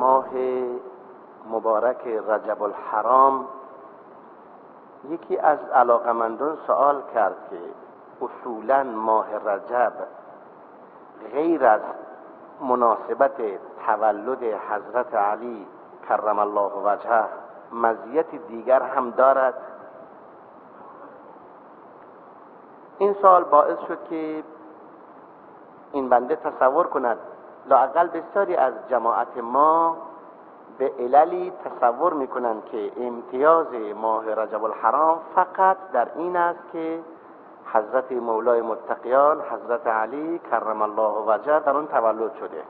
ماه مبارک رجب الحرام یکی از علاقمندان سوال کرد که اصولا ماه رجب غیر از مناسبت تولد حضرت علی کرم الله وجهه مزیت دیگر هم دارد؟ این سال باعث شد که این بنده تصور کند لاقل بسیاری از جماعت ما به عللی تصور می‌کنند که امتیاز ماه رجب الحرام فقط در این است که حضرت مولای متقیان حضرت علی کرم الله وجه در آن تولد شده.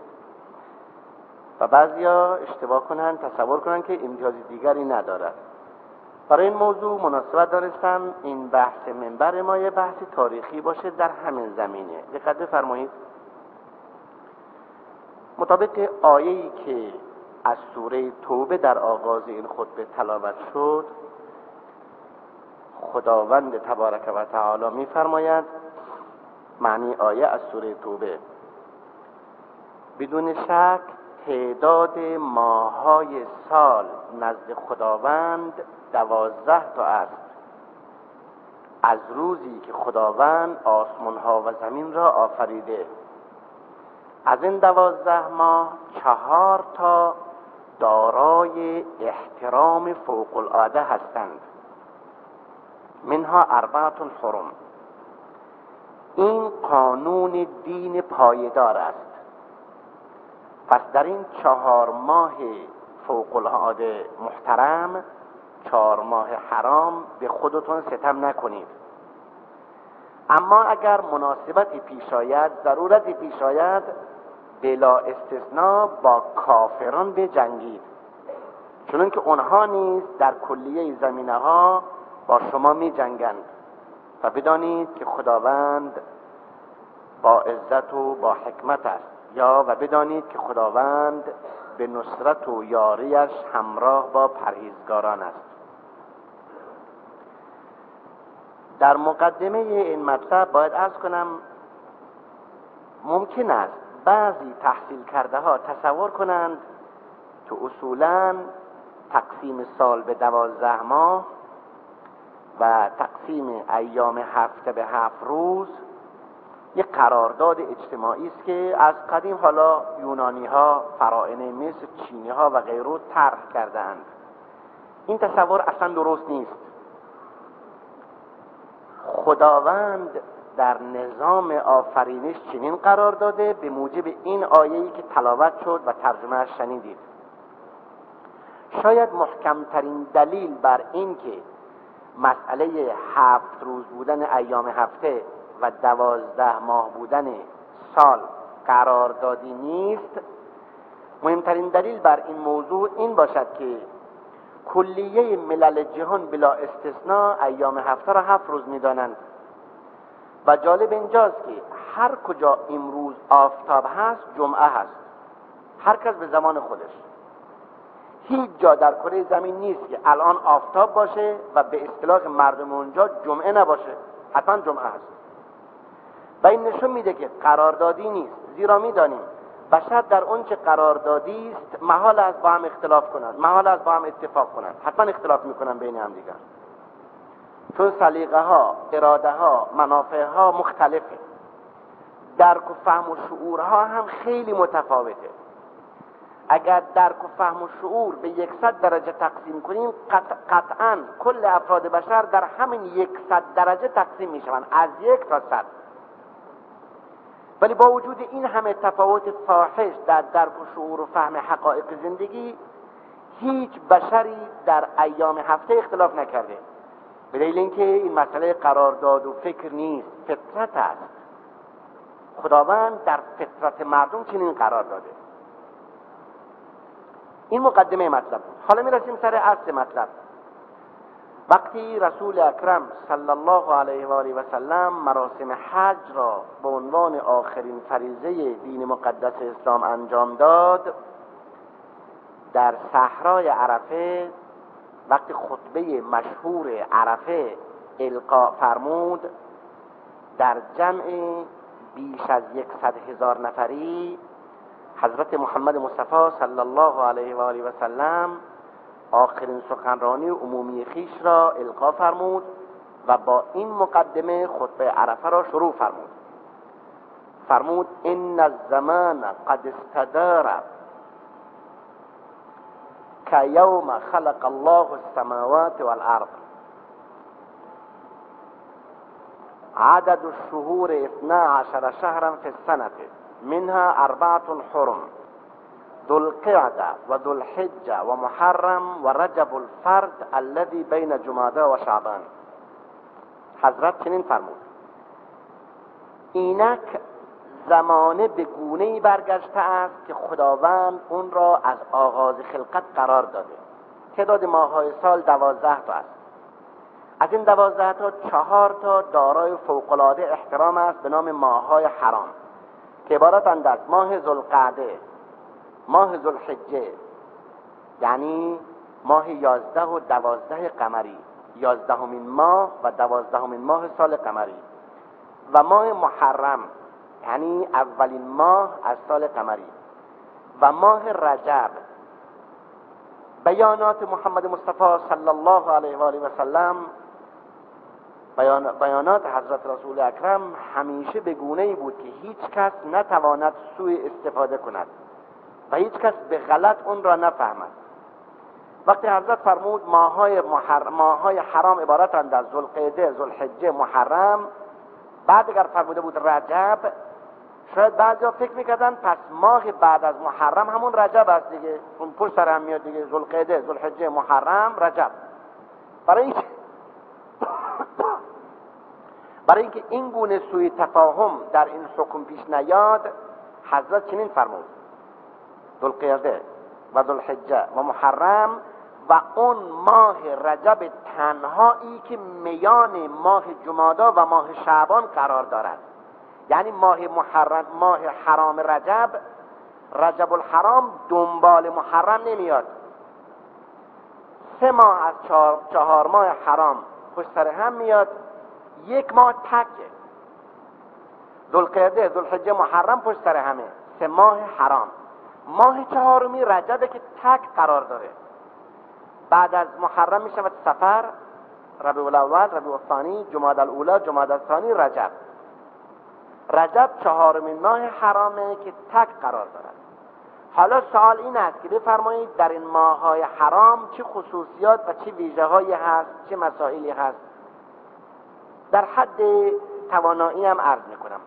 و بعضیا اشتباه کنند تصور کنند که امتیاز دیگری ندارد. برای این موضوع مناسبت دارستم این بحث منبر ما یه بحث تاریخی باشه در همین زمینه. دقت بفرمایید. مطابق آیه‌ای که از سوره توبه در آغاز این خطبه تلاوت شد خداوند تبارک و تعالی میفرماید معنی آیه از سوره توبه بدون شک تعداد ماهای سال نزد خداوند دوازده تا است. از روزی که خداوند آسمان ها و زمین را آفریده. از این دوازده ماه چهار تا دارای احترام فوق العاده هستند. منها اربعت حرم این قانون دین پایدار است. پس در این چهار ماه فوق العاده محترم چهار ماه حرام به خودتون ستم نکنید. اما اگر مناسبتی پیش آید ضرورتی پیش آید بلا استثناء با کافران بجنگید. چون که اونها نیز در کلیه زمینه ها با شما می جنگند و بدانید که خداوند با عزت و با حکمت است. یا و بدانید که خداوند به نصرت و یاریش همراه با پرهیزگاران است. در مقدمه این مطلب باید از کنم ممکن است بعضی تحصیل کرده ها تصور کنند که اصولا تقسیم سال به دوازده ماه و تقسیم ایام هفته به هفت روز یک قرارداد اجتماعی است که از قدیم حالا یونانی ها فرائنه مصر چینی ها و غیره طرح کردند این تصور اصلا درست نیست. خداوند در نظام آفرینش چنین قرار داده به موجب این آیه‌ای که تلاوت شد و ترجمه شنیدید. شاید محکمترین دلیل بر این که مسئله هفت روز بودن ایام هفته و دوازده ماه بودن سال قراردادی نیست مهمترین دلیل بر این موضوع این باشد که کلیه ملل جهان بلا استثناء ایام هفته را هفت روز می‌دانند. و جالب اینجاست که هر کجا امروز آفتاب هست جمعه هست. هر کس به زمان خودش. هیچ جا در کره زمین نیست که الان آفتاب باشه و به اصطلاح مردم اونجا جمعه نباشه. حتما جمعه هست. و این نشون میده که قراردادی نیست. زیرا می‌دانیم بشر در اون چه قراردادی است محال از با هم اختلاف کنند محال از با هم اتفاق کنند حتما اختلاف می‌کنن بین هم دیگر. چون سلیقه ها اراده ها منافع ها مختلفه. درک و فهم و شعورها هم خیلی متفاوته. اگر درک و فهم و شعور به یکصد درجه تقسیم کنیم قطعا کل افراد بشر در همین یکصد درجه تقسیم می‌شوند. از یک تا صد. ولی با وجود این همه تفاوت فاحش در درک و شعور و فهم حقایق زندگی هیچ بشری در ایام هفته اختلاف نکرده. به دلیل اینکه این مسئله قرارداد و فکر نیست فطرت است. خداوند در فطرت مردم چنین قرار داده. این مقدمه مطلب بود. حالا می‌رسیم سر اصل مطلب. وقتی رسول اکرم صلی الله علیه و آله و سلم مراسم حج را به عنوان آخرین فریضه دین مقدس اسلام انجام داد در صحرای عرفه وقتی خطبه مشهور عرفه القا فرمود در جمع بیش از یکصد هزار نفری حضرت محمد مصطفی صلی الله علیه و آله و سلم آخرین سخنرانی عمومی خیش را القا فرمود و با این مقدمه خطبه عرفه را شروع فرمود. فرمود ان الزمان قد استدار یوم خلق الله السماوات والارض. عدد الشهور اثنا عشر شهرا في السنة منها أربعة حرم. ذو القعدة وذو الحجة ومحرم ورجب الفرد الذي بين جمادى وشعبان. حضرت چنین فرمود. اینک زمانه به گونه برگشته است که خداوند اون را از آغاز خلقت قرار داده. تعداد ماههای سال دوازده تا است. از این دوازده تا چهار تا دارای فوقالعاده احترام است به نام ماههای حرام. که عبارتند از ماه ذوالقعده ماه ذوالحجه یعنی ماه یازده و دوازده قمری. یازدهمین ماه و دوازدهمین ماه سال قمری. و ماه محرم یعنی اولین ماه از سال قمری. و ماه رجب. بیانات محمد مصطفی صلی الله علیه و آله و سلم بیانات حضرت رسول اکرم همیشه به گونه ای بود که هیچ کس نتواند سوی استفاده کند. و هیچ کس به غلط اون را نفهمد. وقتی حضرت فرمود ماهای, محر... ماهای حرام عبارتند از ذوالقعده ذوالحجه محرم بعد اگر فرموده بود رجب شاید بعضی فکر می‌کردن پس ماه بعد از محرم همون رجب است دیگه. اون پشت سر هم میاد دیگه. ذوالقعده ذوالحجه محرم رجب. برای اینکه برای اینکه این گونه سوی تفاهم در این حکم پیش نیاد حضرت چنین فرمود. ذوالقعده و ذوالحجه و محرم و اون ماه رجب تنهایی که میان ماه جمادا و ماه شعبان قرار دارد. یعنی ماه محرم ماه حرام رجب رجب الحرام دنبال محرم نمیاد. سه ماه از چهار, چهار ماه حرام پشت سر هم میاد. یک ماه تکه ذوالقعده ذوالحجه محرم پشت سر همه. سه ماه حرام. ماه چهارمی رجبه که تک قرار داره. بعد از محرم می شود سفر ربیع الاول ربیع الثانی جماد الاولا جماد الثانی رجب. رجب چهارمین ماه حرامه که تک قرار دارد حالا سوال این است که بفرمایید در این ماههای حرام چه خصوصیات و چه ویژه هایی هست چه مسائلی هست؟ در حد توانایی هم عرض می‌کنم.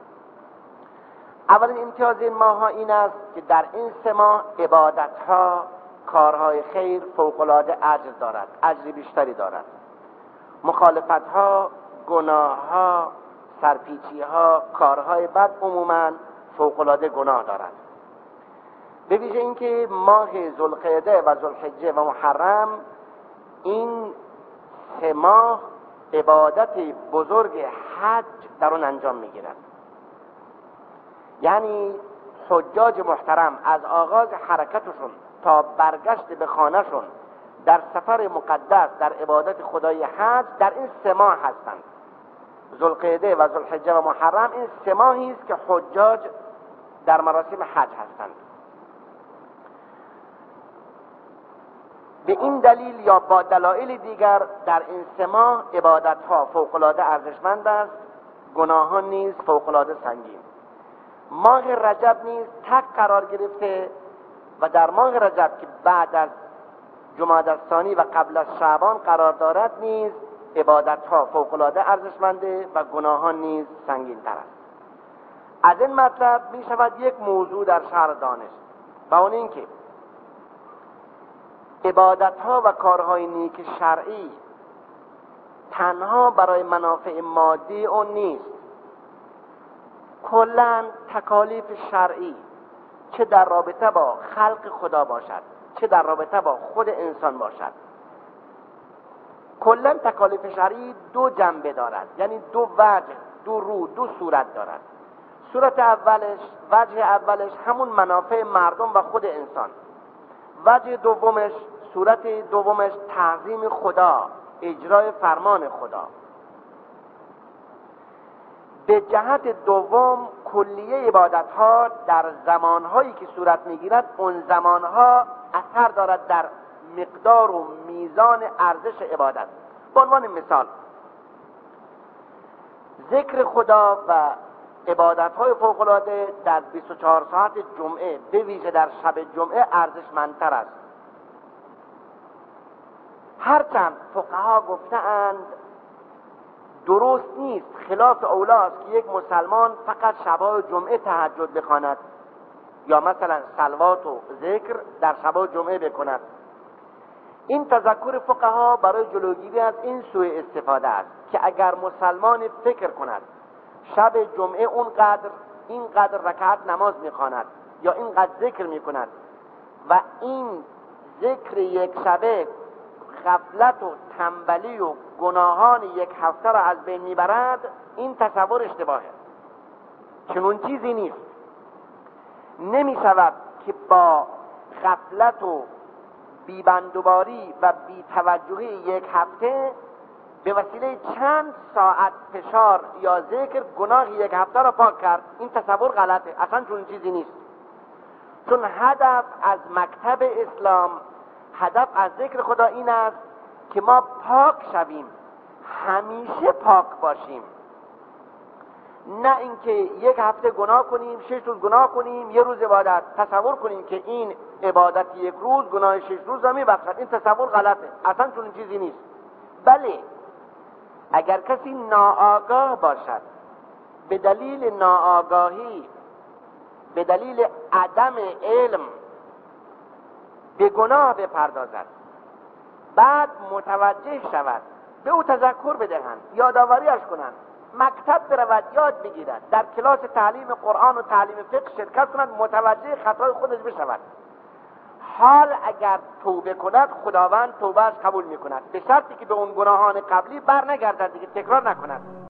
اولین امتیاز این ماه ها این است که در این سه ماه عبادت ها کارهای خیر فوقالعاده اجر دارد اجر بیشتری دارد. مخالفت ها گناه ها سرپیچی ها کارهای بد عموما فوقالعاده گناه دارد. به ویژه اینکه ماه ذوالقعده و ذوالحجه و محرم این سه ماه عبادت بزرگ حج در اون انجام می‌گیرد. یعنی حجاج محترم از آغاز حرکتشون تا برگشت به خانهشون در سفر مقدس در عبادت خدای حج در این سه ماه هستند. ذوالقعده و ذوالحجه و محرم این سه ماهی است که حجاج در مراسم حج هستند. به این دلیل یا با دلایل دیگر در این سه ماه عبادت ها فوقالعاده ارزشمند است. گناهان نیز فوقالعاده سنگین. ماه رجب نیز تک قرار گرفته و در ماه رجب که بعد از جمعه الثانی و قبل از شعبان قرار دارد نیز عبادت ها فوقالعاده ارزشمنده و گناهان نیز سنگین تر است. از این مطلب می شود یک موضوع در شهر دانش و اون اینکه عبادت ها و کارهای نیک شرعی تنها برای منافع مادی اون نیست. کلا تکالیف شرعی. چه در رابطه با خلق خدا باشد چه در رابطه با خود انسان باشد. کلا تکالیف شرعی دو جنبه دارد یعنی دو وجه دو رو دو صورت دارد. صورت اولش وجه اولش همون منافع مردم و خود انسان. وجه دومش صورت دومش تعظیم خدا اجرای فرمان خدا. به جهت دوم کلیه عبادت ها در زمانهایی که صورت می‌گیرد اون زمانها اثر دارد در مقدار و میزان ارزش عبادت. به عنوان مثال ذکر خدا و عبادت های فوق در 24 ساعت جمعه به ویژه در شب جمعه ارزشمندتر است. هرچند فقها گفتند درست نیست. خلاف اولاست که یک مسلمان فقط شبای جمعه تهجد بخواند. یا مثلا سلوات و ذکر در شبای جمعه بکند. این تذکر فقها برای جلوگیری از این سوء استفاده است که اگر مسلمان فکر کند شب جمعه اونقدر اینقدر رکعت نماز می‌خواند یا اینقدر ذکر می‌کند و این ذکر یک شبه غفلت و تنبلی و گناهان یک هفته را از بین می‌برد این تصور اشتباهه. چنون چیزی نیست. نمی شود که با غفلت و بیبندوباری و بیتوجهی یک هفته به وسیله چند ساعت فشار یا ذکر گناه یک هفته را پاک کرد. این تصور غلطه. اصلا چون چیزی نیست. چون هدف از مکتب اسلام هدف از ذکر خدا این است که ما پاک شویم. همیشه پاک باشیم. نه اینکه یک هفته گناه کنیم شش روز گناه کنیم یه روز عبادت. تصور کنیم که این عبادت یک روز گناه شش روز را میبخشد. این تصور غلطه. اصلا چون چیزی نیست. بله اگر کسی ناآگاه باشد به دلیل ناآگاهی به دلیل عدم علم به گناه بپردازد. بعد متوجه شود. به او تذکر بدهند یادآوریش کنند مکتب برود یاد بگیرد در کلاس تعلیم قرآن و تعلیم فقه شرکت کند متوجه خطای خودش بشود. حال اگر توبه کند خداوند توبهش قبول می کند به شرطی که به اون گناهان قبلی بر نگردد دیگه تکرار نکند.